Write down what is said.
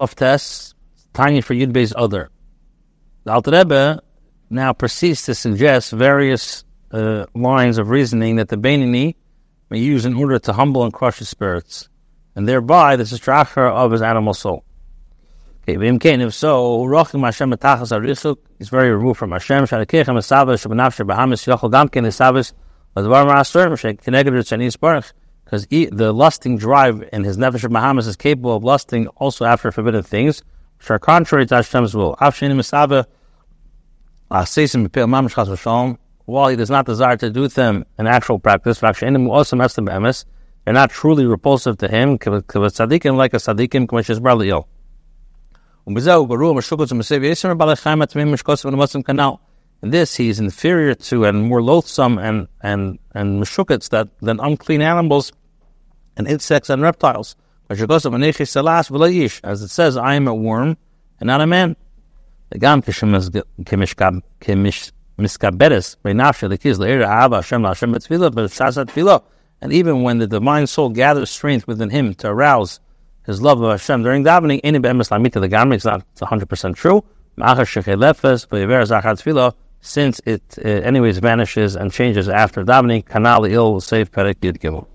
of tests, Tanya for Yud Beis Adar. The Alter Rebbe now proceeds to suggest various uh, lines of reasoning that the Beinoni may use in order to humble and crush his spirits, and thereby the distraction of his animal soul. Okay, if so, Rochim Hashem Matachas Arichuk is very removed from Hashem. Shalakechem Esavis Shabanaf Shabahamis Yochel Gamkin Esavis Ladvar Maraster Mshek Keneged Chinese Baruch because the lusting drive in his nefesh of Bahamis is capable of lusting also after forbidden things, which are contrary to Hashem's will. While he does not desire to do them in actual practice, they're not truly repulsive to him, like a tzaddikim, in this, he is inferior to and more loathsome and and and meshukets that than unclean animals and insects and reptiles. As it says, I am a worm and not a man. And even when the divine soul gathers strength within him to arouse his love of Hashem during davening, is not 100% true. Since it uh, anyways vanishes and changes after davening, kanal il will save perek yud.